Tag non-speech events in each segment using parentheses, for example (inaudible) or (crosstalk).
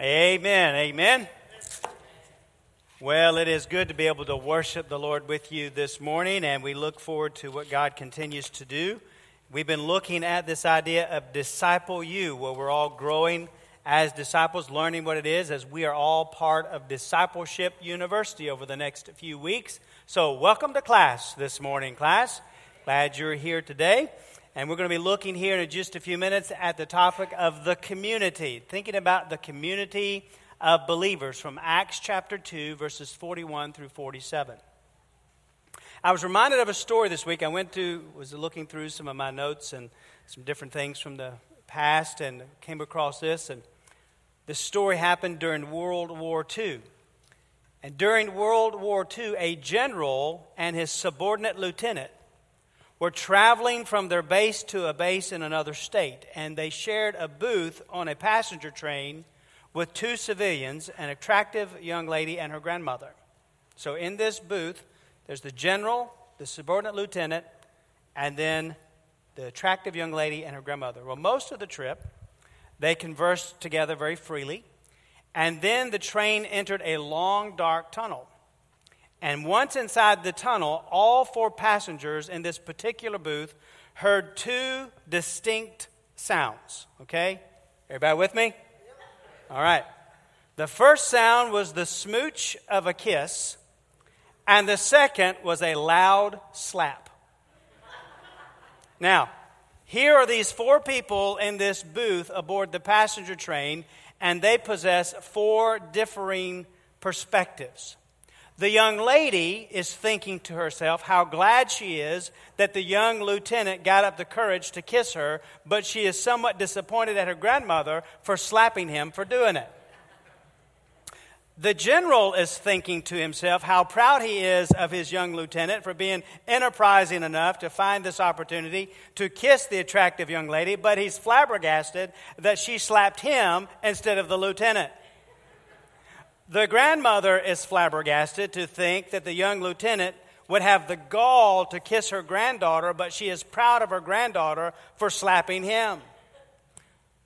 Amen. Amen. Well, it is good to be able to worship the Lord with you this morning, and we look forward to what God continues to do. We've been looking at this idea of disciple you, where we're all growing as disciples, learning what it is, as we are all part of Discipleship University over the next few weeks. So, welcome to class this morning, class. Glad you're here today. And we're going to be looking here in just a few minutes at the topic of the community, thinking about the community of believers from Acts chapter 2, verses 41 through 47. I was reminded of a story this week. I went to, was looking through some of my notes and some different things from the past and came across this. And this story happened during World War II. And during World War II, a general and his subordinate lieutenant were traveling from their base to a base in another state, and they shared a booth on a passenger train with two civilians, an attractive young lady and her grandmother. So, in this booth, there's the general, the subordinate lieutenant, and then the attractive young lady and her grandmother. Well, most of the trip, they conversed together very freely, and then the train entered a long, dark tunnel. And once inside the tunnel, all four passengers in this particular booth heard two distinct sounds. Okay? Everybody with me? All right. The first sound was the smooch of a kiss, and the second was a loud slap. Now, here are these four people in this booth aboard the passenger train, and they possess four differing perspectives. The young lady is thinking to herself how glad she is that the young lieutenant got up the courage to kiss her, but she is somewhat disappointed at her grandmother for slapping him for doing it. The general is thinking to himself how proud he is of his young lieutenant for being enterprising enough to find this opportunity to kiss the attractive young lady, but he's flabbergasted that she slapped him instead of the lieutenant. The grandmother is flabbergasted to think that the young lieutenant would have the gall to kiss her granddaughter, but she is proud of her granddaughter for slapping him.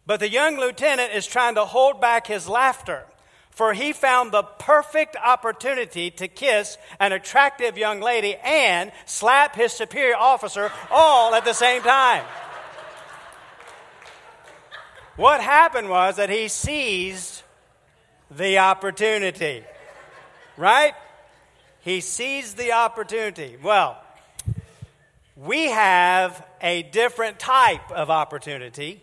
But the young lieutenant is trying to hold back his laughter, for he found the perfect opportunity to kiss an attractive young lady and slap his superior officer all at the same time. What happened was that he seized the opportunity. Right? He sees the opportunity. Well, we have a different type of opportunity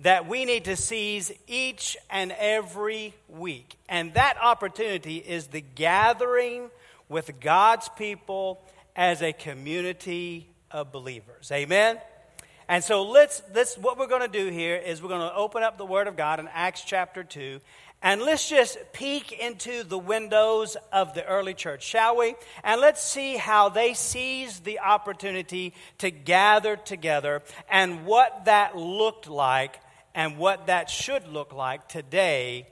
that we need to seize each and every week. And that opportunity is the gathering with God's people as a community of believers. Amen? And so let's, let's what we're going to do here is we're going to open up the Word of God in Acts chapter 2 and let's just peek into the windows of the early church, shall we? And let's see how they seized the opportunity to gather together and what that looked like and what that should look like today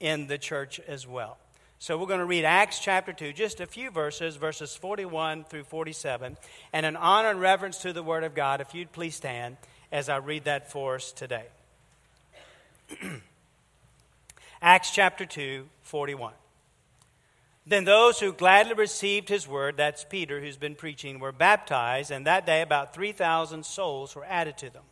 in the church as well. So we're going to read Acts chapter 2, just a few verses, verses 41 through 47. And in honor and reverence to the Word of God, if you'd please stand as I read that for us today. (clears throat) Acts chapter 2, 41. Then those who gladly received his word, that's Peter who's been preaching, were baptized, and that day about 3,000 souls were added to them.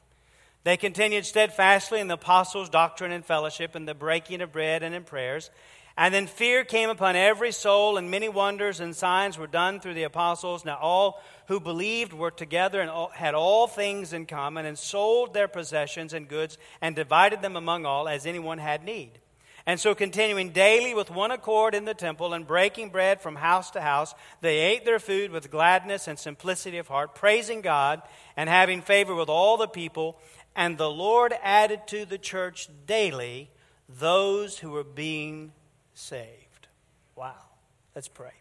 They continued steadfastly in the apostles' doctrine and fellowship, in the breaking of bread and in prayers. And then fear came upon every soul, and many wonders and signs were done through the apostles. Now all who believed were together and all, had all things in common, and sold their possessions and goods, and divided them among all as anyone had need. And so, continuing daily with one accord in the temple and breaking bread from house to house, they ate their food with gladness and simplicity of heart, praising God and having favor with all the people. And the Lord added to the church daily those who were being saved. Wow. Let's pray.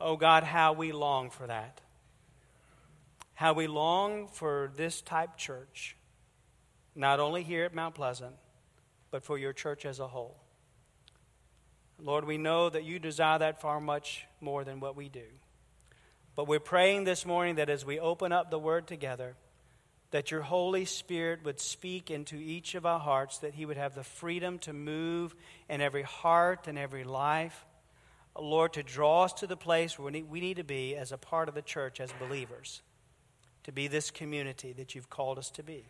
Oh God, how we long for that. How we long for this type church, not only here at Mount Pleasant but for your church as a whole. Lord, we know that you desire that far much more than what we do. But we're praying this morning that as we open up the Word together, that your Holy Spirit would speak into each of our hearts, that He would have the freedom to move in every heart and every life. Lord, to draw us to the place where we need to be as a part of the church, as believers, to be this community that you've called us to be.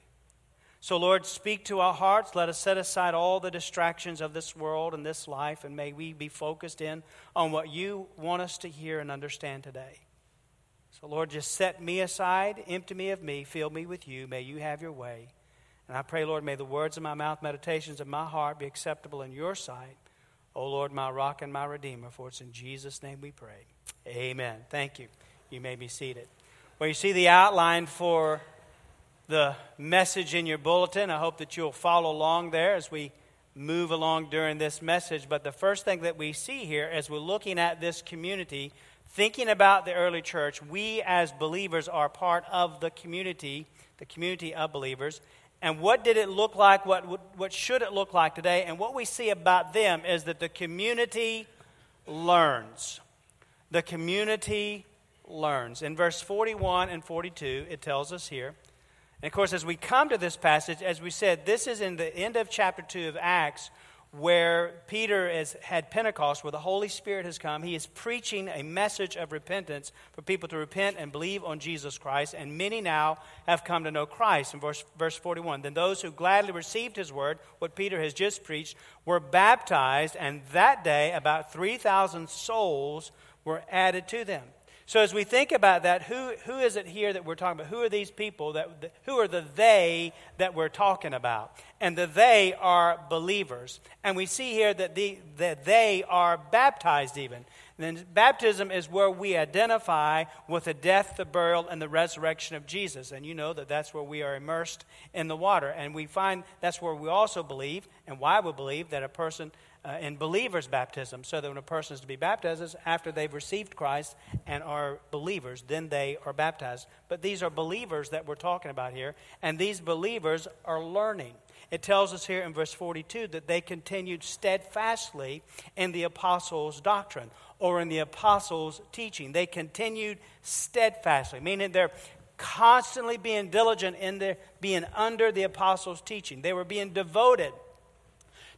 So, Lord, speak to our hearts. Let us set aside all the distractions of this world and this life, and may we be focused in on what you want us to hear and understand today. So, Lord, just set me aside, empty me of me, fill me with you. May you have your way. And I pray, Lord, may the words of my mouth, meditations of my heart be acceptable in your sight. O Lord, my rock and my redeemer, for it's in Jesus' name we pray. Amen. Thank you. You may be seated. Well, you see the outline for the message in your bulletin. I hope that you'll follow along there as we move along during this message. But the first thing that we see here as we're looking at this community, thinking about the early church, we as believers are part of the community, the community of believers. And what did it look like? What, what should it look like today? And what we see about them is that the community learns. The community learns. In verse 41 and 42, it tells us here and of course, as we come to this passage, as we said, this is in the end of chapter 2 of Acts where Peter has had Pentecost, where the Holy Spirit has come. He is preaching a message of repentance for people to repent and believe on Jesus Christ, and many now have come to know Christ. In verse, verse 41, then those who gladly received his word, what Peter has just preached, were baptized, and that day about 3,000 souls were added to them. So as we think about that, who, who is it here that we're talking about? Who are these people that who are the they that we're talking about? And the they are believers. And we see here that the that they are baptized even. And then baptism is where we identify with the death, the burial, and the resurrection of Jesus. And you know that that's where we are immersed in the water. And we find that's where we also believe, and why we believe, that a person uh, in believers' baptism, so that when a person is to be baptized, after they've received Christ and are believers, then they are baptized. But these are believers that we're talking about here, and these believers are learning. It tells us here in verse 42 that they continued steadfastly in the apostles' doctrine or in the apostles' teaching. They continued steadfastly, meaning they're constantly being diligent in their being under the apostles' teaching. They were being devoted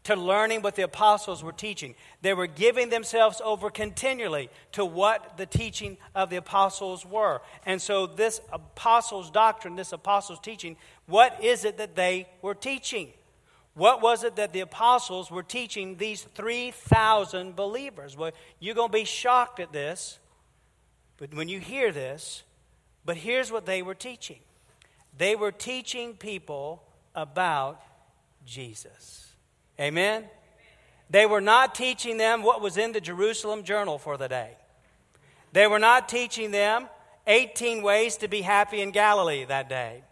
to learning what the apostles were teaching. They were giving themselves over continually to what the teaching of the apostles were. And so, this apostles' doctrine, this apostles' teaching, what is it that they were teaching? What was it that the apostles were teaching these 3,000 believers? Well, you're going to be shocked at this, but when you hear this, but here's what they were teaching they were teaching people about Jesus. Amen? They were not teaching them what was in the Jerusalem Journal for the day. They were not teaching them 18 ways to be happy in Galilee that day.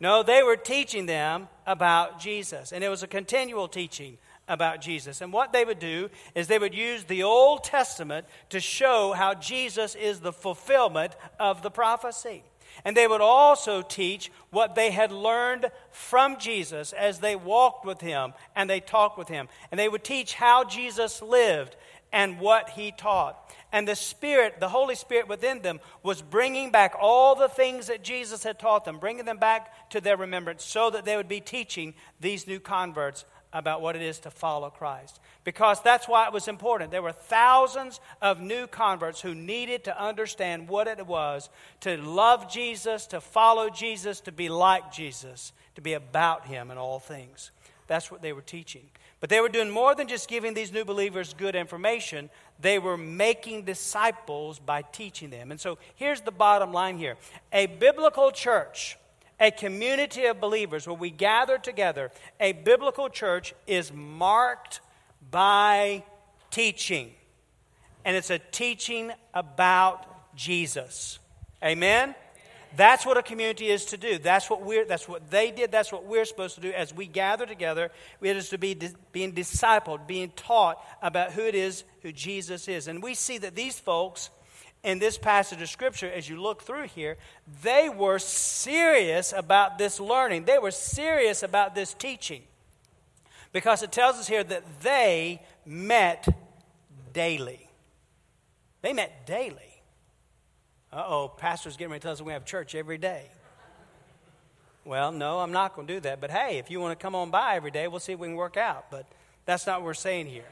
No, they were teaching them about Jesus. And it was a continual teaching about Jesus. And what they would do is they would use the Old Testament to show how Jesus is the fulfillment of the prophecy. And they would also teach what they had learned from Jesus as they walked with him and they talked with him. And they would teach how Jesus lived and what he taught. And the Spirit, the Holy Spirit within them, was bringing back all the things that Jesus had taught them, bringing them back to their remembrance so that they would be teaching these new converts about what it is to follow Christ. Because that's why it was important. There were thousands of new converts who needed to understand what it was to love Jesus, to follow Jesus, to be like Jesus, to be about Him in all things. That's what they were teaching. But they were doing more than just giving these new believers good information, they were making disciples by teaching them. And so here's the bottom line here a biblical church a community of believers where we gather together, a biblical church is marked by teaching. And it's a teaching about Jesus. Amen? That's what a community is to do. That's what we're that's what they did, that's what we're supposed to do as we gather together. It is to be being discipled, being taught about who it is, who Jesus is. And we see that these folks in this passage of Scripture, as you look through here, they were serious about this learning. They were serious about this teaching. Because it tells us here that they met daily. They met daily. Uh oh, pastor's getting ready to tell us we have church every day. Well, no, I'm not going to do that. But hey, if you want to come on by every day, we'll see if we can work out. But that's not what we're saying here.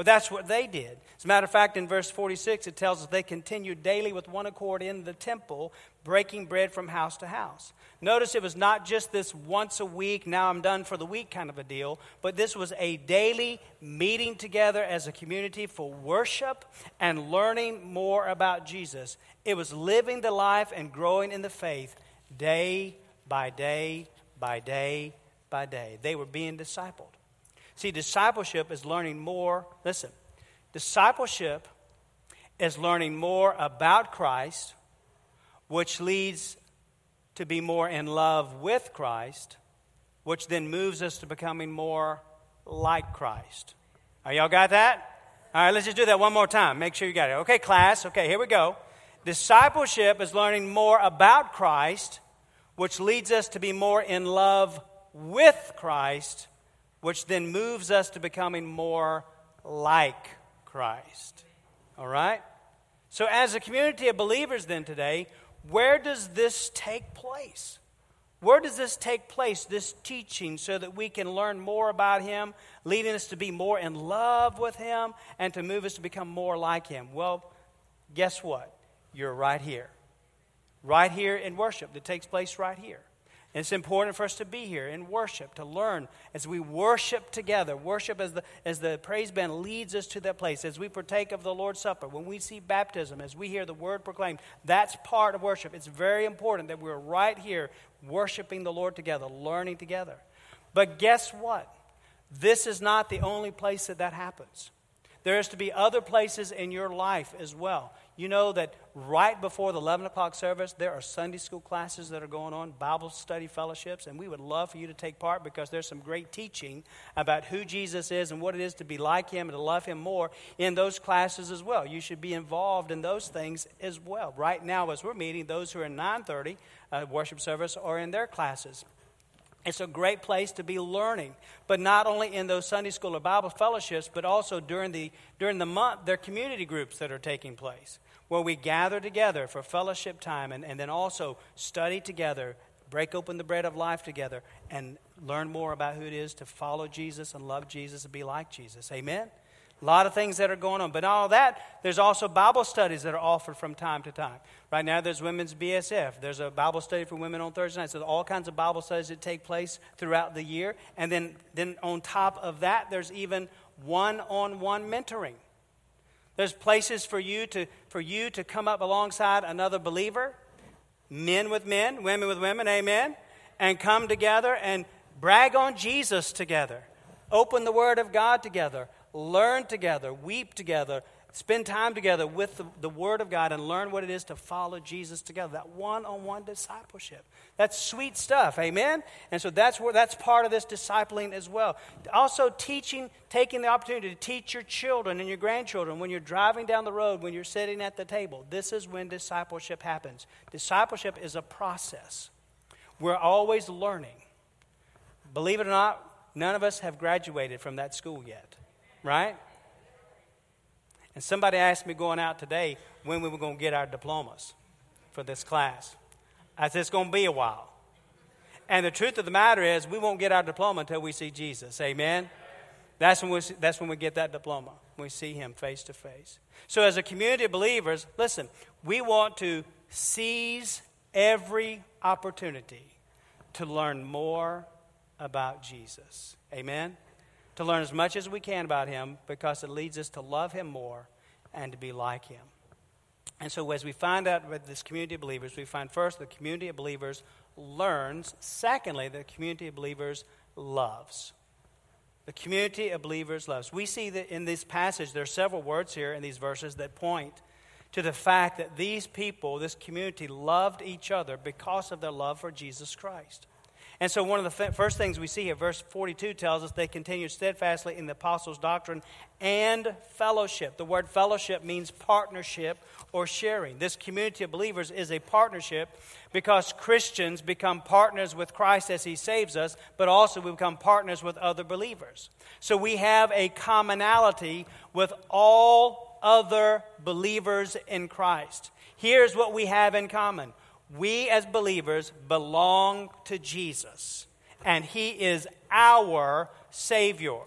But that's what they did. As a matter of fact, in verse 46, it tells us they continued daily with one accord in the temple, breaking bread from house to house. Notice it was not just this once a week, now I'm done for the week kind of a deal, but this was a daily meeting together as a community for worship and learning more about Jesus. It was living the life and growing in the faith day by day by day by day. They were being discipled. See, discipleship is learning more. Listen, discipleship is learning more about Christ, which leads to be more in love with Christ, which then moves us to becoming more like Christ. Are y'all got that? All right, let's just do that one more time. Make sure you got it. Okay, class. Okay, here we go. Discipleship is learning more about Christ, which leads us to be more in love with Christ, which then moves us to becoming more like Christ. All right? So, as a community of believers, then today, where does this take place? Where does this take place, this teaching, so that we can learn more about Him, leading us to be more in love with Him, and to move us to become more like Him? Well, guess what? You're right here. Right here in worship that takes place right here. And it's important for us to be here in worship, to learn as we worship together. Worship as the, as the praise band leads us to that place, as we partake of the Lord's Supper, when we see baptism, as we hear the word proclaimed. That's part of worship. It's very important that we're right here worshiping the Lord together, learning together. But guess what? This is not the only place that that happens. There is to be other places in your life as well. You know that right before the 11 o'clock service, there are Sunday school classes that are going on, Bible study fellowships, and we would love for you to take part because there's some great teaching about who Jesus is and what it is to be like him and to love him more in those classes as well. You should be involved in those things as well. Right now, as we're meeting, those who are in 930 uh, worship service are in their classes. It's a great place to be learning, but not only in those Sunday school or Bible fellowships, but also during the, during the month, there are community groups that are taking place where we gather together for fellowship time and, and then also study together, break open the bread of life together, and learn more about who it is to follow Jesus and love Jesus and be like Jesus. Amen? A lot of things that are going on. But all that, there's also Bible studies that are offered from time to time. Right now, there's Women's BSF. There's a Bible study for women on Thursday nights. So, all kinds of Bible studies that take place throughout the year. And then, then on top of that, there's even one on one mentoring. There's places for you, to, for you to come up alongside another believer, men with men, women with women, amen, and come together and brag on Jesus together, open the Word of God together. Learn together, weep together, spend time together with the, the, Word of God and learn what it is to follow Jesus together. That one on one discipleship. That's sweet stuff, amen? And so that's, where, that's part of this discipling as well. Also, teaching, taking the opportunity to teach your children and your grandchildren when you're driving down the road, when you're sitting at the table. This is when discipleship happens. Discipleship is a process. We're always learning. Believe it or not, none of us have graduated from that school yet right? And somebody asked me going out today when we were going to get our diplomas for this class. I said, it's going to be a while. And the truth of the matter is, we won't get our diploma until we see Jesus. Amen? That's when, we, that's when we get that diploma, we see him face to face. So, as a community of believers, listen, we want to seize every opportunity to learn more about Jesus. Amen? To learn as much as we can about Him because it leads us to love Him more and to be like Him. And so, as we find out with this community of believers, we find first the community of believers learns. Secondly, the community of believers loves. The community of believers loves. We see that in this passage, there are several words here in these verses that point to the fact that these people, this community, loved each other because of their love for Jesus Christ. And so, one of the first things we see here, verse 42 tells us they continued steadfastly in the apostles' doctrine and fellowship. The word fellowship means partnership or sharing. This community of believers is a partnership because Christians become partners with Christ as he saves us, but also we become partners with other believers. So, we have a commonality with all other believers in Christ. Here's what we have in common We as believers belong to Jesus, and He is our Savior.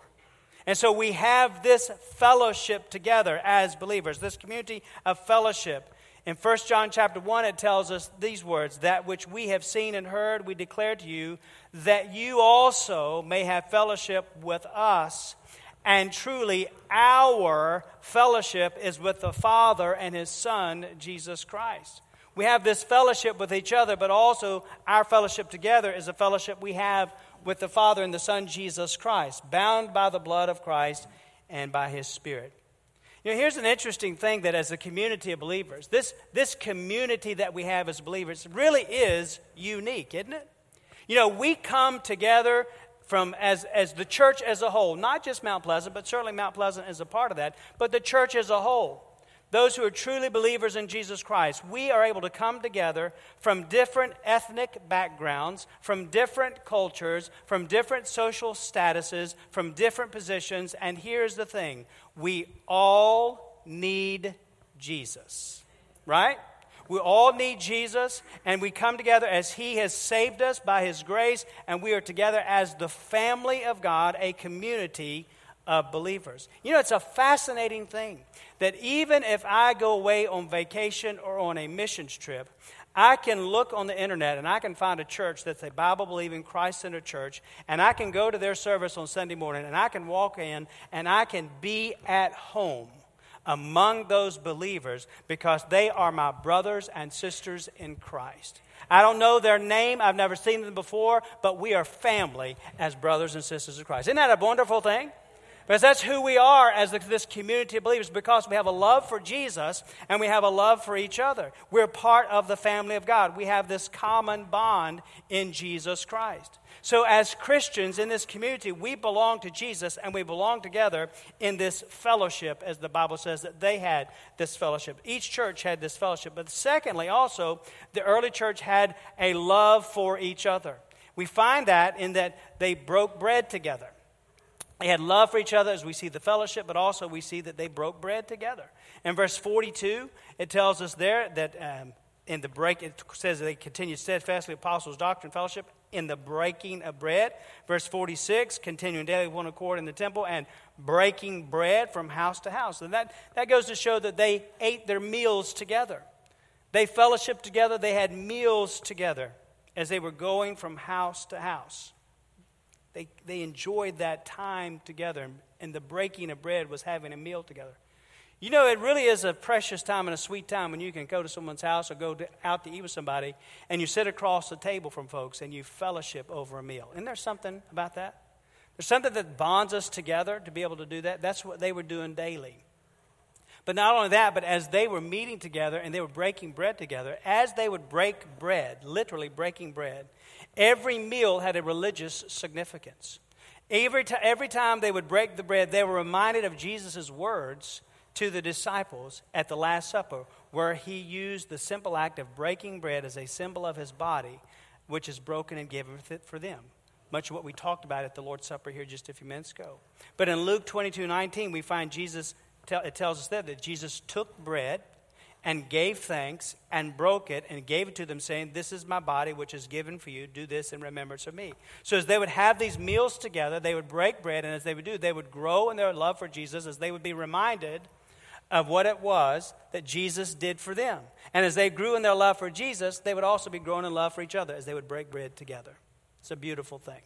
And so we have this fellowship together as believers, this community of fellowship. In 1 John chapter 1, it tells us these words That which we have seen and heard, we declare to you, that you also may have fellowship with us. And truly, our fellowship is with the Father and His Son, Jesus Christ. We have this fellowship with each other, but also our fellowship together is a fellowship we have with the Father and the Son, Jesus Christ, bound by the blood of Christ and by His Spirit. You know, here's an interesting thing that as a community of believers, this, this community that we have as believers really is unique, isn't it? You know, we come together from as, as the church as a whole, not just Mount Pleasant, but certainly Mount Pleasant is a part of that, but the church as a whole. Those who are truly believers in Jesus Christ, we are able to come together from different ethnic backgrounds, from different cultures, from different social statuses, from different positions. And here's the thing we all need Jesus, right? We all need Jesus, and we come together as He has saved us by His grace, and we are together as the family of God, a community of believers. You know, it's a fascinating thing that even if I go away on vacation or on a missions trip, I can look on the internet and I can find a church that's a Bible believing, Christ centered church, and I can go to their service on Sunday morning and I can walk in and I can be at home among those believers because they are my brothers and sisters in Christ. I don't know their name, I've never seen them before, but we are family as brothers and sisters of Christ. Isn't that a wonderful thing? Because that's who we are as this community of believers, because we have a love for Jesus and we have a love for each other. We're part of the family of God. We have this common bond in Jesus Christ. So, as Christians in this community, we belong to Jesus and we belong together in this fellowship, as the Bible says that they had this fellowship. Each church had this fellowship. But secondly, also, the early church had a love for each other. We find that in that they broke bread together. They had love for each other as we see the fellowship, but also we see that they broke bread together. In verse 42, it tells us there that um, in the break, it says they continued steadfastly apostles' doctrine, fellowship, in the breaking of bread. Verse 46, continuing daily one accord in the temple and breaking bread from house to house. And that, that goes to show that they ate their meals together. They fellowshiped together, they had meals together as they were going from house to house. They, they enjoyed that time together, and the breaking of bread was having a meal together. You know, it really is a precious time and a sweet time when you can go to someone's house or go to, out to eat with somebody and you sit across the table from folks and you fellowship over a meal. Isn't there something about that? There's something that bonds us together to be able to do that. That's what they were doing daily. But not only that, but as they were meeting together and they were breaking bread together, as they would break bread, literally breaking bread, Every meal had a religious significance. Every, t- every time they would break the bread, they were reminded of Jesus' words to the disciples at the Last Supper, where he used the simple act of breaking bread as a symbol of his body, which is broken and given for them. Much of what we talked about at the Lord's Supper here just a few minutes ago. But in Luke 22 19, we find Jesus, it tells us there that Jesus took bread and gave thanks and broke it and gave it to them, saying, This is my body, which is given for you. Do this in remembrance of me. So, as they would have these meals together, they would break bread, and as they would do, they would grow in their love for Jesus as they would be reminded of what it was that Jesus did for them. And as they grew in their love for Jesus, they would also be growing in love for each other as they would break bread together. It's a beautiful thing.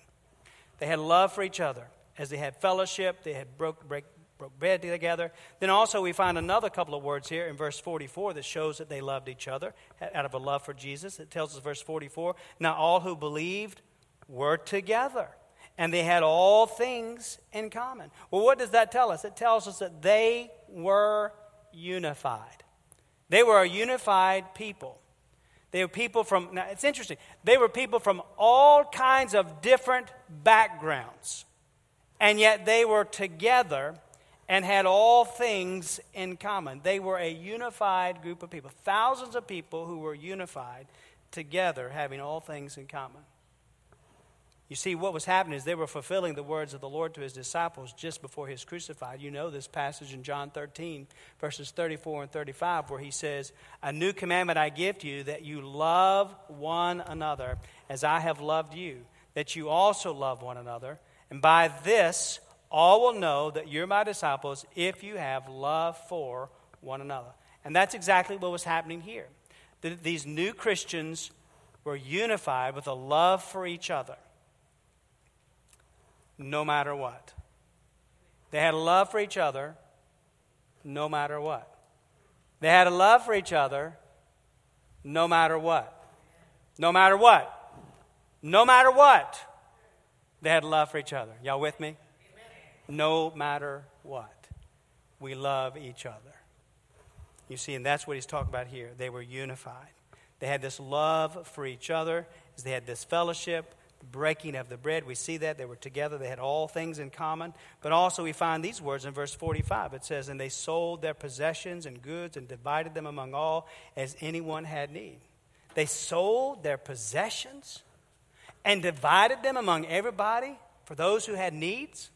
They had love for each other as they had fellowship, they had broke, break, broke bread together. Then also we find another couple of words here in verse 44 that shows that they loved each other out of a love for Jesus. It tells us verse 44, now all who believed were together and they had all things in common. Well, what does that tell us? It tells us that they were unified. They were a unified people. They were people from, now it's interesting, they were people from all kinds of different backgrounds, and yet they were together and had all things in common. They were a unified group of people, thousands of people who were unified together, having all things in common. You see, what was happening is they were fulfilling the words of the Lord to his disciples just before he was crucified. You know this passage in John 13, verses 34 and 35, where he says, A new commandment I give to you, that you love one another as I have loved you, that you also love one another. And by this, all will know that you're my disciples if you have love for one another. And that's exactly what was happening here. These new Christians were unified with a love for each other no matter what. They had a love for each other no matter what. They had a love for each other no matter what. No matter what. No matter what. They had love for each other. Y'all with me? No matter what. We love each other. You see, and that's what he's talking about here. They were unified. They had this love for each other, they had this fellowship, breaking of the bread. We see that they were together, they had all things in common. But also, we find these words in verse 45. It says, And they sold their possessions and goods and divided them among all as anyone had need. They sold their possessions and divided them among everybody for those who had needs.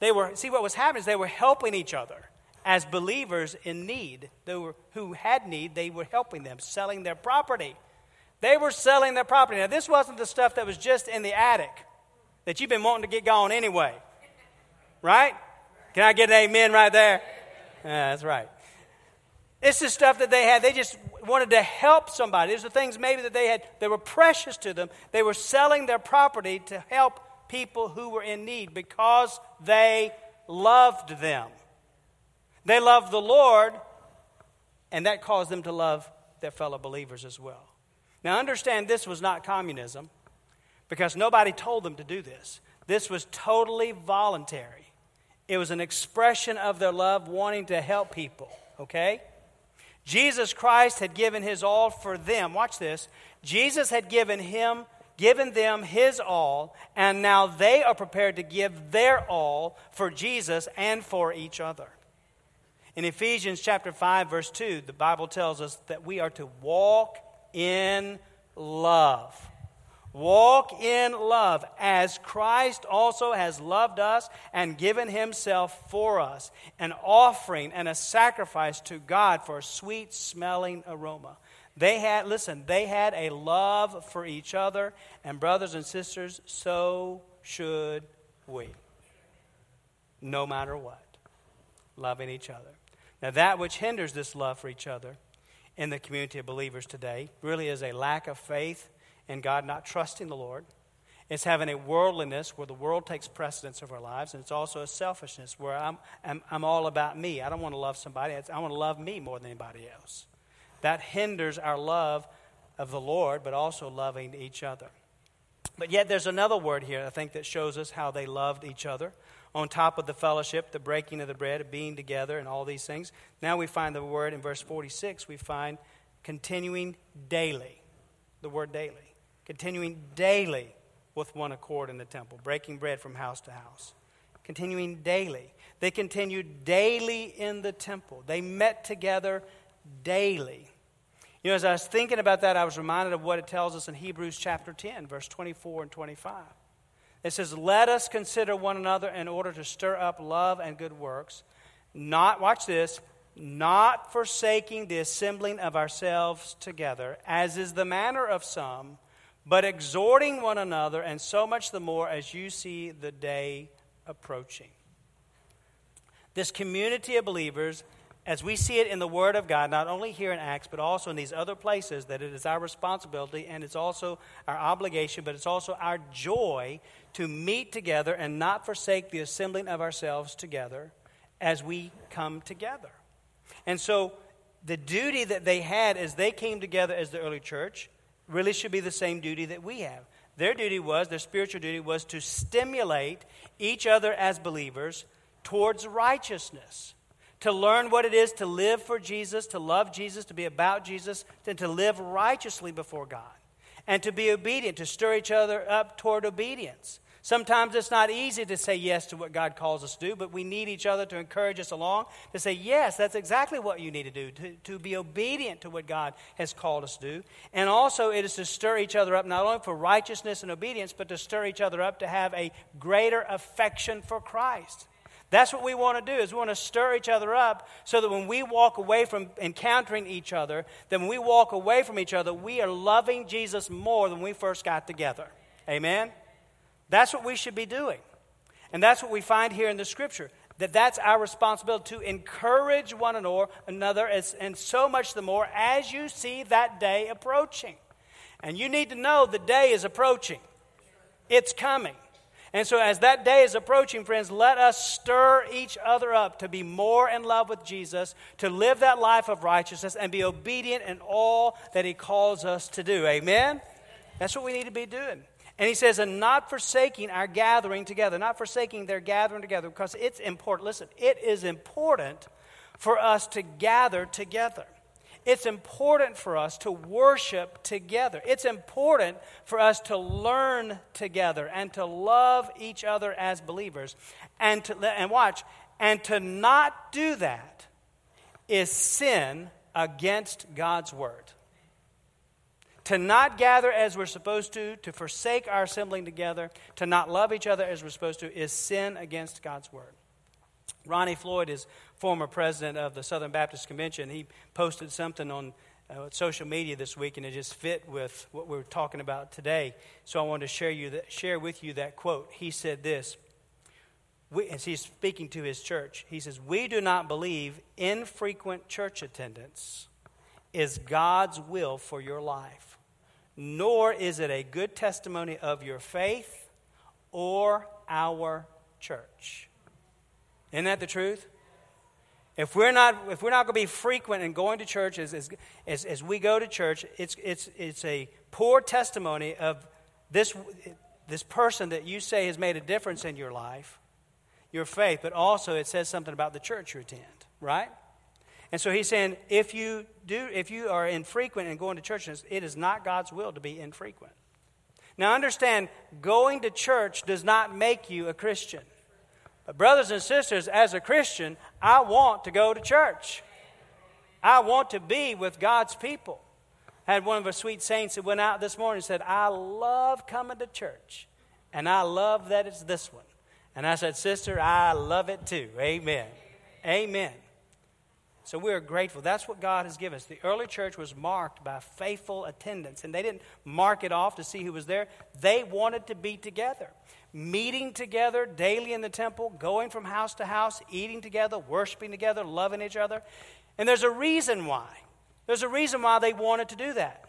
They were, see, what was happening is they were helping each other as believers in need. They were, who had need, they were helping them, selling their property they were selling their property. Now, this wasn't the stuff that was just in the attic that you've been wanting to get gone anyway. Right? Can I get an amen right there? Yeah, that's right. This is stuff that they had. They just wanted to help somebody. These are things maybe that they had that were precious to them. They were selling their property to help people who were in need because they loved them. They loved the Lord, and that caused them to love their fellow believers as well. Now, understand this was not communism because nobody told them to do this. This was totally voluntary. It was an expression of their love, wanting to help people, okay? Jesus Christ had given his all for them. Watch this. Jesus had given him given them his all, and now they are prepared to give their all for Jesus and for each other. In Ephesians chapter 5 verse 2, the Bible tells us that we are to walk in love. Walk in love as Christ also has loved us and given himself for us, an offering and a sacrifice to God for a sweet smelling aroma. They had, listen, they had a love for each other, and brothers and sisters, so should we. No matter what. Loving each other. Now, that which hinders this love for each other in the community of believers today really is a lack of faith in God, not trusting the Lord. It's having a worldliness where the world takes precedence of our lives, and it's also a selfishness where I'm, I'm, I'm all about me. I don't want to love somebody, I want to love me more than anybody else. That hinders our love of the Lord, but also loving each other. But yet, there's another word here, I think, that shows us how they loved each other on top of the fellowship, the breaking of the bread, of being together, and all these things. Now we find the word in verse 46, we find continuing daily. The word daily. Continuing daily with one accord in the temple, breaking bread from house to house. Continuing daily. They continued daily in the temple. They met together daily. You know, as I was thinking about that, I was reminded of what it tells us in Hebrews chapter 10, verse 24 and 25. It says, Let us consider one another in order to stir up love and good works, not, watch this, not forsaking the assembling of ourselves together, as is the manner of some, but exhorting one another, and so much the more as you see the day approaching. This community of believers as we see it in the Word of God, not only here in Acts, but also in these other places, that it is our responsibility and it's also our obligation, but it's also our joy to meet together and not forsake the assembling of ourselves together as we come together. And so, the duty that they had as they came together as the early church really should be the same duty that we have. Their duty was, their spiritual duty was to stimulate each other as believers towards righteousness to learn what it is to live for Jesus, to love Jesus, to be about Jesus, and to live righteously before God, and to be obedient, to stir each other up toward obedience. Sometimes it's not easy to say yes to what God calls us to do, but we need each other to encourage us along, to say, yes, that's exactly what you need to do, to, to be obedient to what God has called us to do. And also, it is to stir each other up, not only for righteousness and obedience, but to stir each other up to have a greater affection for Christ. That's what we want to do is we want to stir each other up so that when we walk away from encountering each other, then when we walk away from each other, we are loving Jesus more than we first got together. Amen. That's what we should be doing. And that's what we find here in the scripture. That that's our responsibility to encourage one another, and so much the more as you see that day approaching. And you need to know the day is approaching. It's coming. And so, as that day is approaching, friends, let us stir each other up to be more in love with Jesus, to live that life of righteousness, and be obedient in all that He calls us to do. Amen? That's what we need to be doing. And he says, and not forsaking our gathering together, not forsaking their gathering together, because it's important. Listen, it is important for us to gather together. It's important for us to worship together. It's important for us to learn together and to love each other as believers. And, to, and watch, and to not do that is sin against God's word to not gather as we're supposed to, to forsake our assembling together, to not love each other as we're supposed to, is sin against God's word. Ronnie Floyd is former president of the Southern Baptist Convention. He posted something on uh, social media this week, and it just fit with what we're talking about today. So I wanted to share, you that, share with you that quote. He said this, we, as he's speaking to his church, he says, We do not believe infrequent church attendance is God's will for your life nor is it a good testimony of your faith or our church. Isn't that the truth? If we're not, if we're not going to be frequent in going to church as, as, as, as we go to church, it's, it's, it's a poor testimony of this, this person that you say has made a difference in your life, your faith, but also it says something about the church you attend, right? And so he's saying if you do if you are infrequent in going to church, it is not God's will to be infrequent. Now understand, going to church does not make you a Christian. But brothers and sisters, as a Christian, I want to go to church. I want to be with God's people. I had one of our sweet saints that went out this morning and said, I love coming to church. And I love that it's this one. And I said, Sister, I love it too. Amen. Amen. So we are grateful. That's what God has given us. The early church was marked by faithful attendance, and they didn't mark it off to see who was there. They wanted to be together, meeting together daily in the temple, going from house to house, eating together, worshiping together, loving each other. And there's a reason why. There's a reason why they wanted to do that.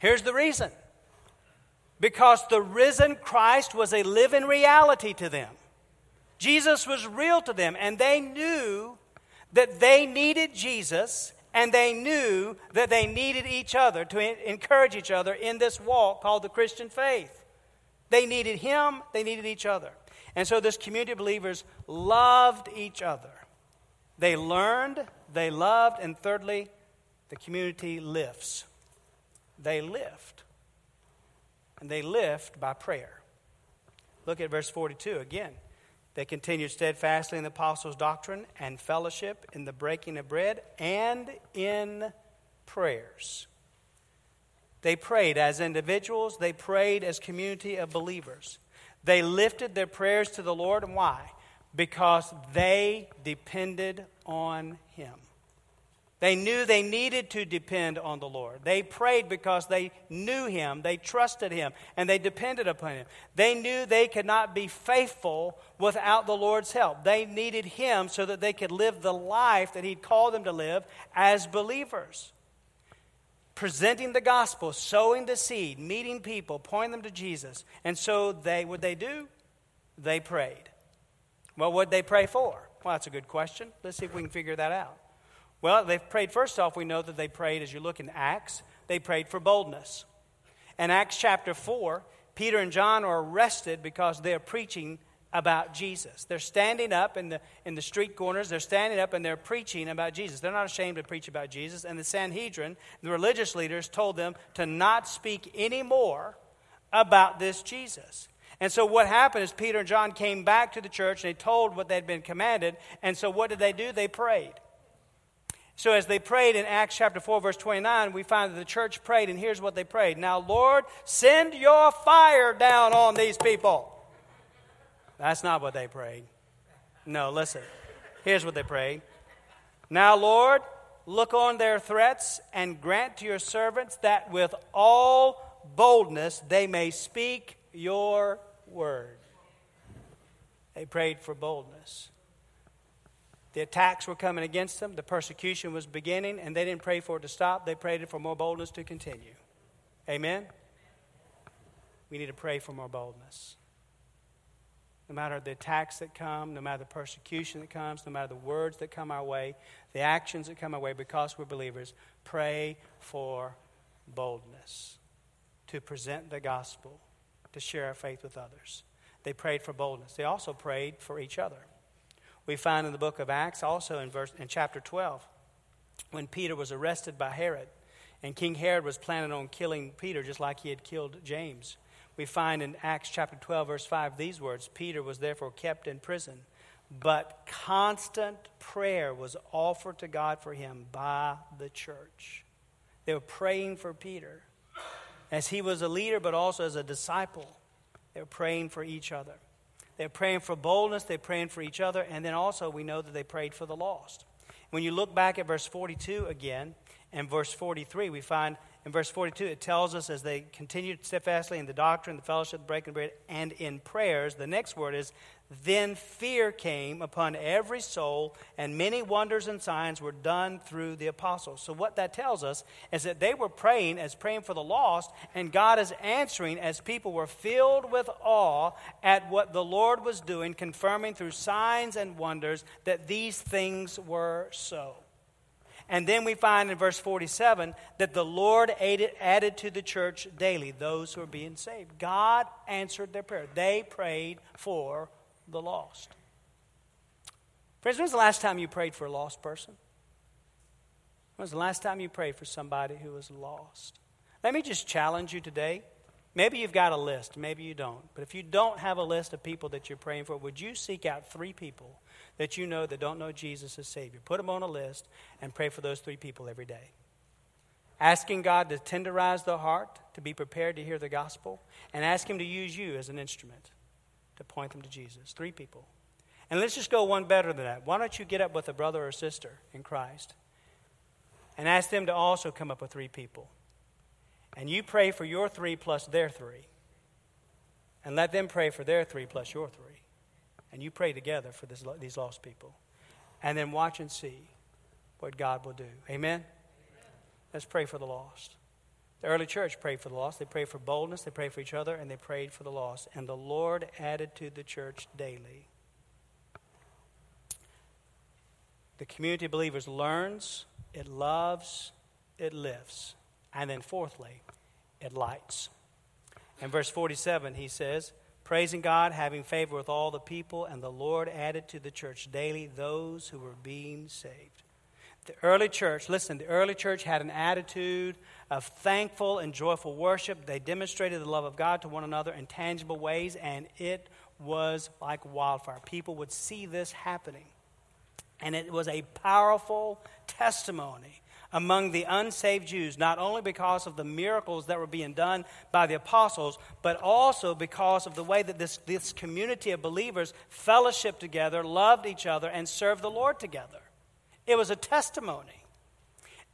Here's the reason because the risen Christ was a living reality to them. Jesus was real to them, and they knew that they needed Jesus and they knew that they needed each other to encourage each other in this walk called the Christian faith. They needed Him, they needed each other. And so this community of believers loved each other. They learned, they loved, and thirdly, the community lifts. They lift. And they lift by prayer. Look at verse 42 again. They continued steadfastly in the apostles' doctrine and fellowship, in the breaking of bread, and in prayers. They prayed as individuals, they prayed as community of believers. They lifted their prayers to the Lord, and why? Because they depended on Him. They knew they needed to depend on the Lord. They prayed because they knew Him, they trusted Him, and they depended upon Him. They knew they could not be faithful without the Lord's help. They needed Him so that they could live the life that He'd called them to live as believers. Presenting the gospel, sowing the seed, meeting people, pointing them to Jesus. And so they what they do? They prayed. Well, what they pray for? Well, that's a good question. Let's see if we can figure that out. Well, they prayed, first off, we know that they prayed, as you look in Acts, they prayed for boldness. In Acts chapter 4, Peter and John are arrested because they're preaching about Jesus. They're standing up in the, in the street corners, they're standing up and they're preaching about Jesus. They're not ashamed to preach about Jesus. And the Sanhedrin, the religious leaders, told them to not speak any more about this Jesus. And so what happened is Peter and John came back to the church and they told what they'd been commanded. And so what did they do? They prayed. So as they prayed in Acts chapter 4, verse 29, we find that the church prayed, and here's what they prayed Now, Lord, send your fire down on these people. That's not what they prayed. No, listen. Here's what they prayed. Now, Lord, look on their threats and grant to your servants that with all boldness they may speak your word. They prayed for boldness. The attacks were coming against them, the persecution was beginning, and they didn't pray for it to stop. They prayed for more boldness to continue. Amen? We need to pray for more boldness. No matter the attacks that come, no matter the persecution that comes, no matter the words that come our way, the actions that come our way, because we're believers, pray for boldness to present the gospel, to share our faith with others. They prayed for boldness. They also prayed for each other we find in the book of Acts, also in, verse, in chapter 12, when Peter was arrested by Herod, and King Herod was planning on killing Peter just like he had killed James. We find in Acts chapter 12, verse 5, these words Peter was therefore kept in prison, but constant prayer was offered to God for him by the church. They were praying for Peter as he was a leader, but also as a disciple. They were praying for each other. They're praying for boldness, they're praying for each other, and then also we know that they prayed for the lost. When you look back at verse 42 again and verse 43, we find in verse 42 it tells us as they continued steadfastly in the doctrine, the fellowship, the breaking bread, and in prayers, the next word is then fear came upon every soul, and many wonders and signs were done through the apostles. So, what that tells us is that they were praying as praying for the lost, and God is answering as people were filled with awe at what the Lord was doing, confirming through signs and wonders that these things were so. And then we find in verse 47 that the Lord added, to the church daily those who are being saved. God answered their prayer. They prayed for the lost. Friends, when was the last time you prayed for a lost person? When was the last time you prayed for somebody who was lost? Let me just challenge you today. Maybe you've got a list, maybe you don't. But if you don't have a list of people that you're praying for, would you seek out three people that you know that don't know Jesus as Savior? Put them on a list and pray for those three people every day. Asking God to tenderize their heart, to be prepared to hear the gospel, and ask Him to use you as an instrument to point them to Jesus. Three people. And let's just go one better than that. Why don't you get up with a brother or sister in Christ and ask them to also come up with three people? And you pray for your three plus their three. And let them pray for their three plus your three. And you pray together for this, these lost people. And then watch and see what God will do. Amen? Amen? Let's pray for the lost. The early church prayed for the lost. They prayed for boldness. They prayed for each other, and they prayed for the lost. And the Lord added to the church daily. The community of believers learns, it loves, it lifts. And then, fourthly, it lights. In verse 47, he says, Praising God, having favor with all the people, and the Lord added to the church daily those who were being saved. The early church, listen, the early church had an attitude of thankful and joyful worship. They demonstrated the love of God to one another in tangible ways, and it was like wildfire. People would see this happening. And it was a powerful testimony among the unsaved Jews, not only because of the miracles that were being done by the apostles, but also because of the way that this, this community of believers fellowshiped together, loved each other, and served the Lord together. It was a testimony.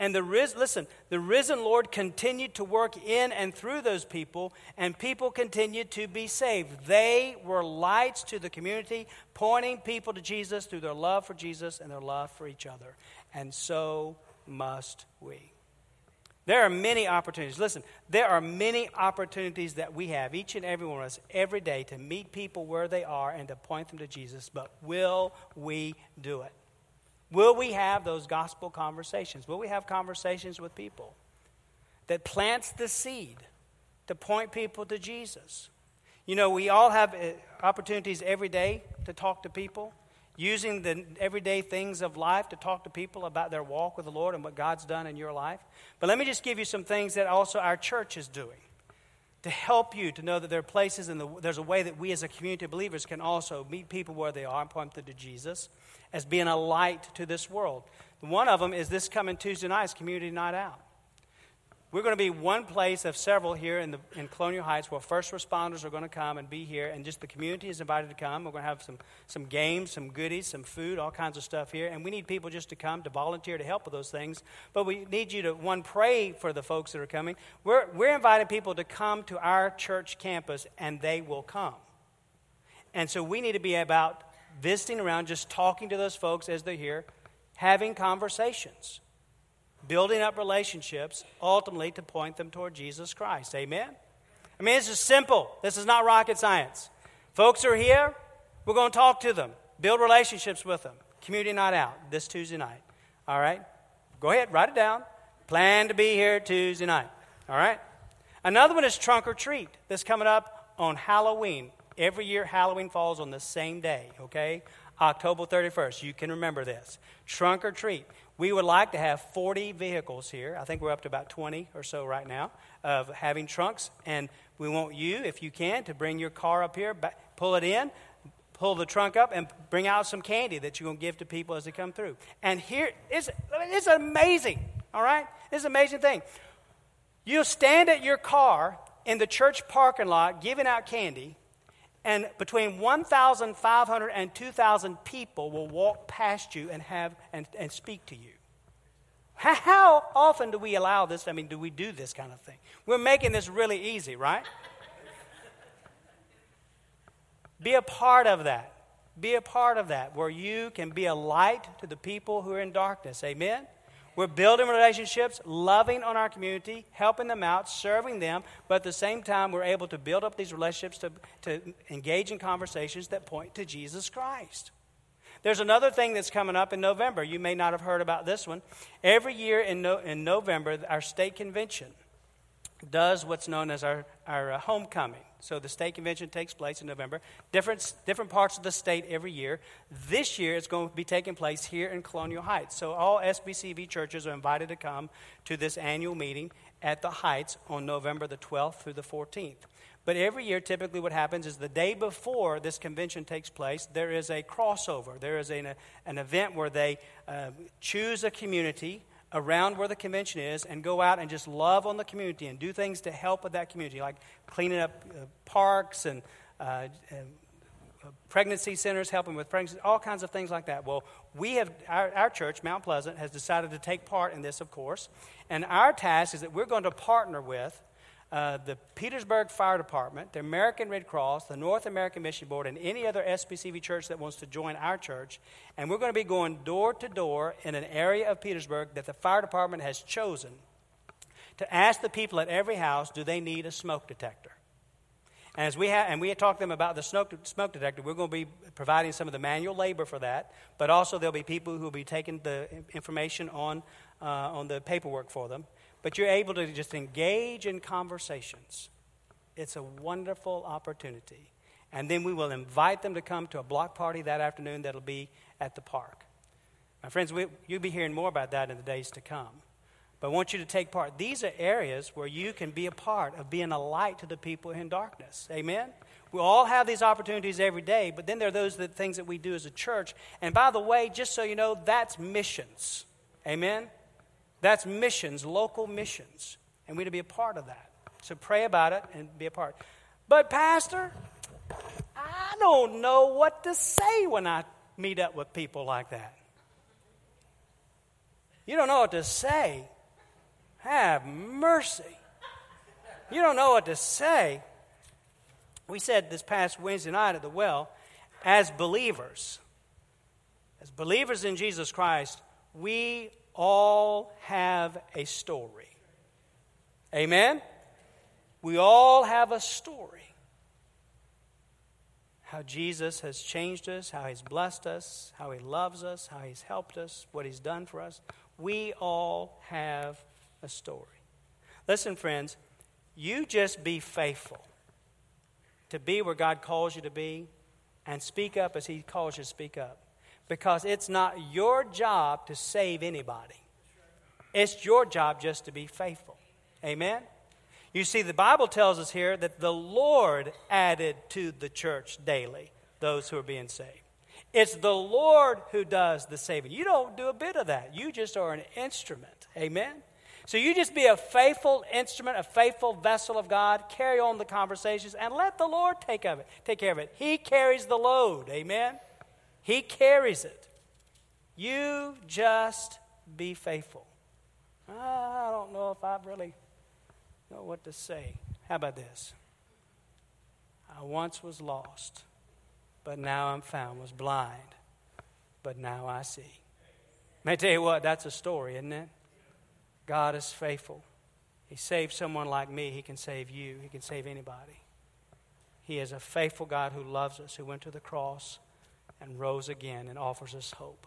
And the listen, the risen Lord continued to work in and through those people, and people continued to be saved. They were lights to the community, pointing people to Jesus through their love for Jesus and their love for each other. And so must we. There are many opportunities. Listen, there are many opportunities that we have, each and every one of us, every day to meet people where they are and to point them to Jesus. But will we do it? Will we have those gospel conversations? Will we have conversations with people that plants the seed to point people to Jesus? You know, we all have uh, opportunities every day to talk to people, using the everyday things of life to talk to people about their walk with the Lord and what God's done in your life. But let me just give you some things that also our church is doing to help you to know that there are places and the, there's a way that we as a community of believers can also meet people where they are and point them to Jesus as being a light to this world. One of them is this coming Tuesday night, is Community Night Out. We're going to be one place of several here in, the, in Colonial Heights where first responders are going to come and be here, and just the community is invited to come. We're going to have some, some games, some goodies, some food, all kinds of stuff here. And we need people just to come to volunteer to help with those things. But we need you to, one, pray for the folks that are coming. We're, we're inviting people to come to our church campus, and they will come. And so we need to be about visiting around, just talking to those folks as they're here, having conversations building up relationships, ultimately to point them toward Jesus Christ. Amen? I mean, this is simple. This is not rocket science. Folks are here, we're going to talk to them, build relationships with them. Community night out this Tuesday night. All right? Go ahead, write it down. Plan to be here Tuesday night. All right? Another one is trunk or treat. That's coming up on Halloween. Every year, Halloween falls on the same day, okay? October 31st. You can remember this. Trunk or treat. We would like to have 40 vehicles here. I think we're up to about 20 or so right now of having trunks. And we want you, if you can, to bring your car up here, pull it in, pull the trunk up, and bring out some candy that you're going to give to people as they come through. And here, it's, it's amazing, all right? It's an amazing thing. You'll stand at your car in the church parking lot giving out candy, and between 1,500 and 2,000 people will walk past you and, have, and, and speak to you. How often do we allow this? I mean, do we do this kind of thing? We're making this really easy, right? be a part of that. Be a part of that where you can be a light to the people who are in darkness. Amen? We're building relationships, loving on our community, helping them out, serving them, but at the same time, we're able to build up these relationships to, to engage in conversations that point to Jesus Christ. There's another thing that's coming up in November. You may not have heard about this one. Every year in, no, in November, our state convention does what's known as our, our uh, homecoming. So the state convention takes place in November. Different, different parts of the state every year. This year it's going to be taking place here in Colonial Heights. So all SBCV churches are invited to come to this annual meeting at the Heights on November the 12th through the 14th. But every year, typically, what happens is the day before this convention takes place, there is a crossover. There is an, an event where they uh, choose a community around where the convention is and go out and just love on the community and do things to help with that community, like cleaning up uh, parks and, uh, and uh, pregnancy centers, helping with pregnancy, all kinds of things like that. Well, we have, our, our church, Mount Pleasant, has decided to take part in this, of course. And our task is that we're going to partner with uh, the Petersburg Fire Department, the American Red Cross, the North American Mission Board, and any other SBCV church that wants to join our church. And we're going to be going door to door in an area of Petersburg that the fire department has chosen to ask the people at every house do they need a smoke detector. And as we and we had talked to them about the smoke, smoke detector, we're going to be providing some of the manual labor for that, but also there'll be people who will be taking the information on, uh, on the paperwork for them but you're able to just engage in conversations. It's a wonderful opportunity. And then we will invite them to come to a block party that afternoon that'll be at the park. My friends, we, you'll be hearing more about that in the days to come. But I want you to take part. These are areas where you can be a part of being a light to the people in darkness. Amen? We all have these opportunities every day, but then there are those that, things that we do as a church. And by the way, just so you know, that's missions. Amen? That's missions, local missions. And we're to be a part of that. So pray about it and be a part. But, Pastor, I don't know what to say when I meet up with people like that. You don't know what to say. Have mercy. You don't know what to say. We said this past Wednesday night at the well, as believers, as believers in Jesus Christ, we all have a story. Amen? We all have a story. How Jesus has changed us, how He's blessed us, how He loves us, how He's helped us, what He's done for us. We all have a story. Listen, friends, you just be faithful to be where God calls you to be and speak up as He calls you to speak up because it's not your job to save anybody. It's your job just to be faithful. Amen? You see, the Bible tells us here that the Lord added to the church daily those who are being saved. It's the Lord who does the saving. You don't do a bit of that. You just are an instrument. Amen? So you just be a faithful instrument, a faithful vessel of God, carry on the conversations, and let the Lord take of it, take care of it. He carries the load. Amen? He carries it. You just be faithful. I don't know if I really know what to say. How about this? I once was lost, but now I'm found, was blind, but now I see. May I tell you what, that's a story, isn't it? God is faithful. He saved someone like me, He can save you, He can save anybody. He is a faithful God who loves us, who went to the cross and rose again and offers us hope.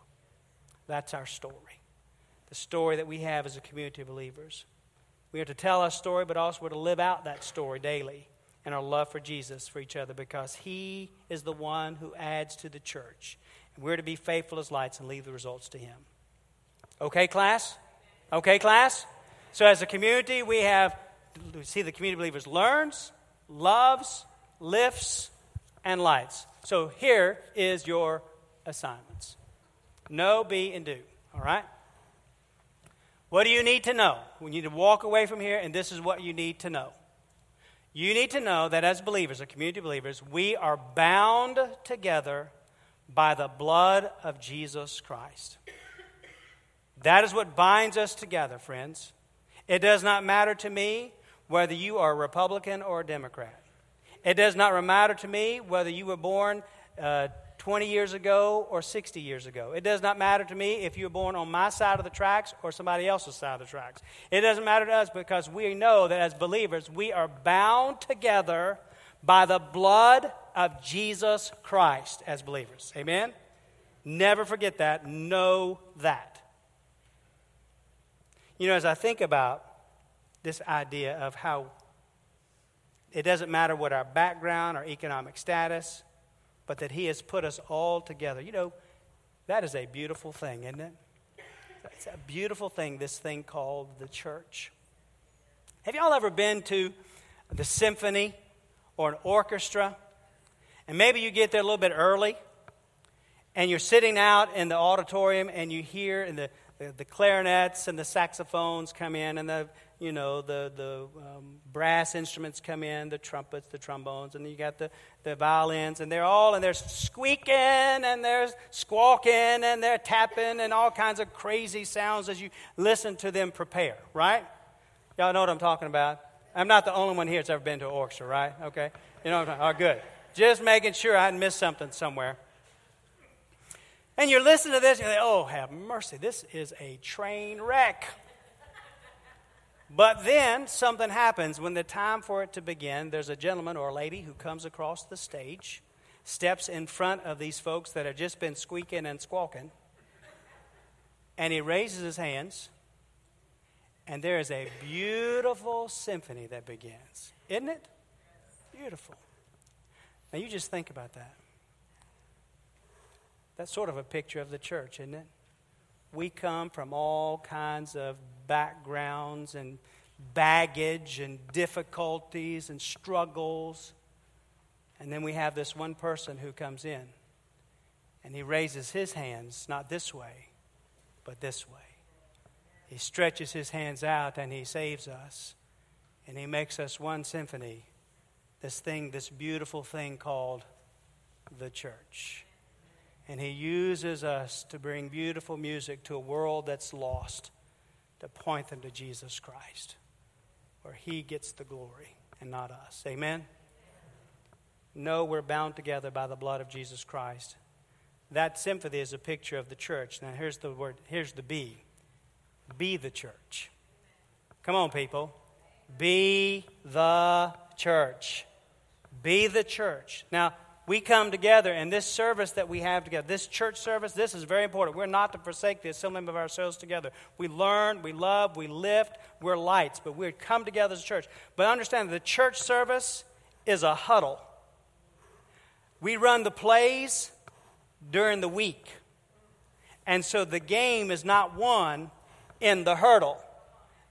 That's our story. The story that we have as a community of believers. We are to tell our story, but also we're to live out that story daily and our love for Jesus for each other because He is the one who adds to the church. And we're to be faithful as lights and leave the results to Him. Okay, class? Okay, class? So, as a community, we have, we see the community of believers learns, loves, lifts, and lights. So, here is your assignments know, be, and do. All right? What do you need to know? We need to walk away from here, and this is what you need to know. You need to know that as believers, as community believers, we are bound together by the blood of Jesus Christ. That is what binds us together, friends. It does not matter to me whether you are a Republican or a Democrat. It does not matter to me whether you were born uh, 20 years ago or 60 years ago. It does not matter to me if you were born on my side of the tracks or somebody else's side of the tracks. It doesn't matter to us because we know that as believers, we are bound together by the blood of Jesus Christ as believers. Amen? Never forget that. Know that. You know, as I think about this idea of how it doesn't matter what our background, our economic status, but that He has put us all together. You know, that is a beautiful thing, isn't it? It's a beautiful thing, this thing called the church. Have y'all ever been to the symphony or an orchestra? And maybe you get there a little bit early and you're sitting out in the auditorium and you hear in the, the, clarinets and the saxophones come in and the you know, the, the um, brass instruments come in, the trumpets, the trombones, and you got the, the violins, and they're all, and they're squeaking, and they're squawking, and they're tapping, and all kinds of crazy sounds as you listen to them prepare, right? Y'all know what I'm talking about. I'm not the only one here that's ever been to an orchestra, right? Okay? You know what I'm talking? Oh, good. Just making sure I didn't miss something somewhere. And you're listening to this, and you're like, oh, have mercy. This is a train wreck. But then something happens when the time for it to begin. There's a gentleman or a lady who comes across the stage, steps in front of these folks that have just been squeaking and squawking, and he raises his hands, and there is a beautiful symphony that begins. Isn't it? Beautiful. Now you just think about that. That's sort of a picture of the church, isn't it? We come from all kinds of backgrounds and baggage and difficulties and struggles. And then we have this one person who comes in and he raises his hands, not this way, but this way. He stretches his hands out and he saves us. And he makes us one symphony, this thing, this beautiful thing called the church. And He uses us to bring beautiful music to a world that's lost, to point them to Jesus Christ, where He gets the glory and not us. Amen? No, we're bound together by the blood of Jesus Christ. That symphony is a picture of the church. Now, here's the word, here's the B. Be the church. Come on, people. Be the church. Be the church. Now, we come together and this service that we have together, this church service, this is very important. We're not to forsake the assembling of ourselves together. We learn, we love, we lift, we're lights, but we come together as a church. But understand the church service is a huddle. We run the plays during the week. And so the game is not won in the hurdle.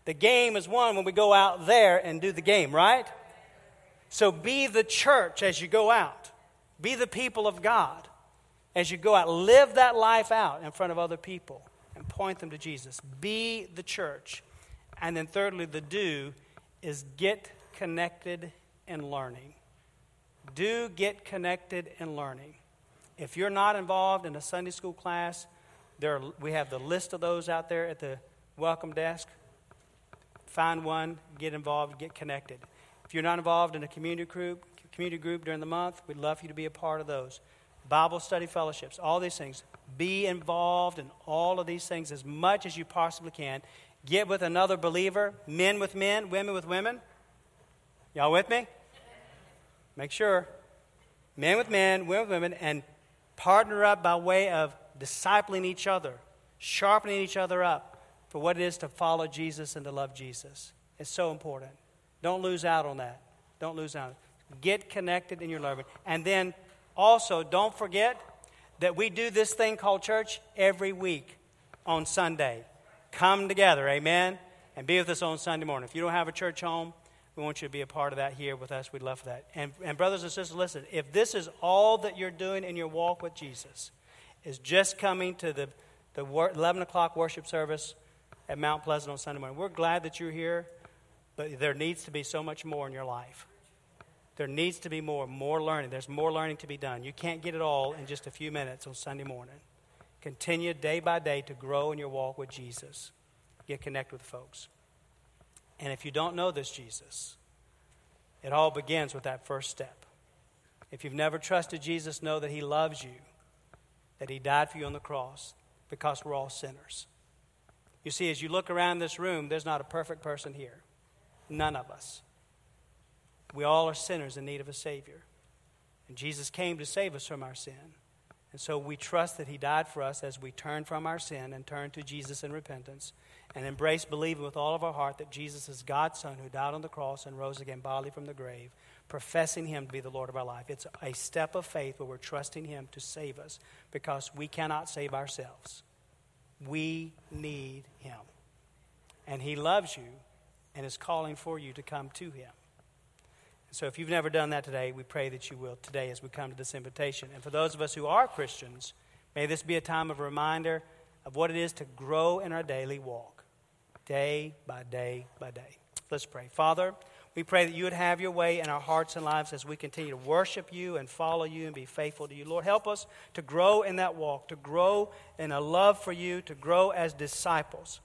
The game is won when we go out there and do the game, right? So be the church as you go out. Be the people of God as you go out. Live that life out in front of other people and point them to Jesus. Be the church. And then, thirdly, the do is get connected and learning. Do get connected and learning. If you're not involved in a Sunday school class, there are, we have the list of those out there at the welcome desk. Find one, get involved, get connected. If you're not involved in a community group, community group during the month, we'd love for you to be a part of those. Bible study fellowships, all these things. Be involved in all of these things as much as you possibly can. Get with another believer, men with men, women with women. Y'all with me? Make sure. Men with men, women with women, and partner up by way of discipling each other, sharpening each other up for what it is to follow Jesus and to love Jesus. It's so important. Don't lose out on that. Don't lose out. Get connected in your loving. And then also, don't forget that we do this thing called church every week on Sunday. Come together, amen, and be with us on Sunday morning. If you don't have a church home, we want you to be a part of that here with us. We'd love for that. And, and brothers and sisters, listen, if this is all that you're doing in your walk with Jesus, is just coming to the, the 11 o'clock worship service at Mount Pleasant on Sunday morning, we're glad that you're here, but there needs to be so much more in your life. There needs to be more, more learning. There's more learning to be done. You can't get it all in just a few minutes on Sunday morning. Continue day by day to grow in your walk with Jesus. Get connected with folks. And if you don't know this Jesus, it all begins with that first step. If you've never trusted Jesus, know that He loves you, that He died for you on the cross because we're all sinners. You see, as you look around this room, there's not a perfect person here. None of us. We all are sinners in need of a Savior. And Jesus came to save us from our sin. And so we trust that He died for us as we turn from our sin and turn to Jesus in repentance and embrace believing with all of our heart that Jesus is God's Son who died on the cross and rose again bodily from the grave, professing Him to be the Lord of our life. It's a step of faith where we're trusting Him to save us because we cannot save ourselves. We need Him. And He loves you and is calling for you to come to Him. So if you've never done that today, we pray that you will today as we come to this invitation. And for those of us who are Christians, may this be a time of reminder of what it is to grow in our daily walk, day by day by day. Let's pray. Father, we pray that you would have your way in our hearts and lives as we continue to worship you and follow you and be faithful to you. Lord, help us to grow in that walk, to grow in a love for you, to grow as disciples.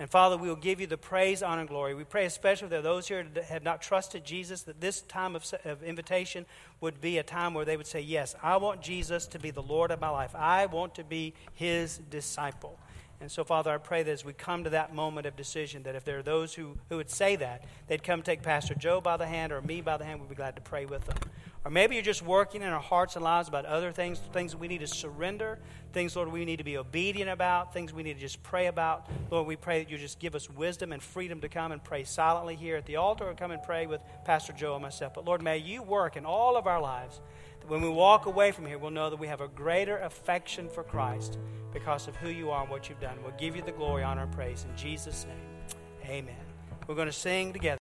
And Father, we will give you the praise, honor, and glory. We pray especially that those here that have not trusted Jesus, that this time of, of, invitation would be a time where they would say, Yes, I want Jesus to be the Lord of my life. I want to be his disciple. And so, Father, I pray that as we come to that moment of decision, that if there are those who, who would say that, they'd come take Pastor Joe by the hand or me by the hand, we'd be glad to pray with them. Or maybe you're just working in our hearts and lives about other things, things we need to surrender, things, Lord, we need to be obedient about, things we need to just pray about. Lord, we pray that you just give us wisdom and freedom to come and pray silently here at the altar or come and pray with Pastor Joe and myself. But Lord, may you work in all of our lives that when we walk away from here, we'll know that we have a greater affection for Christ because of who you are and what you've done. We'll give you the glory, honor, and praise in Jesus' name. Amen. We're going to sing together.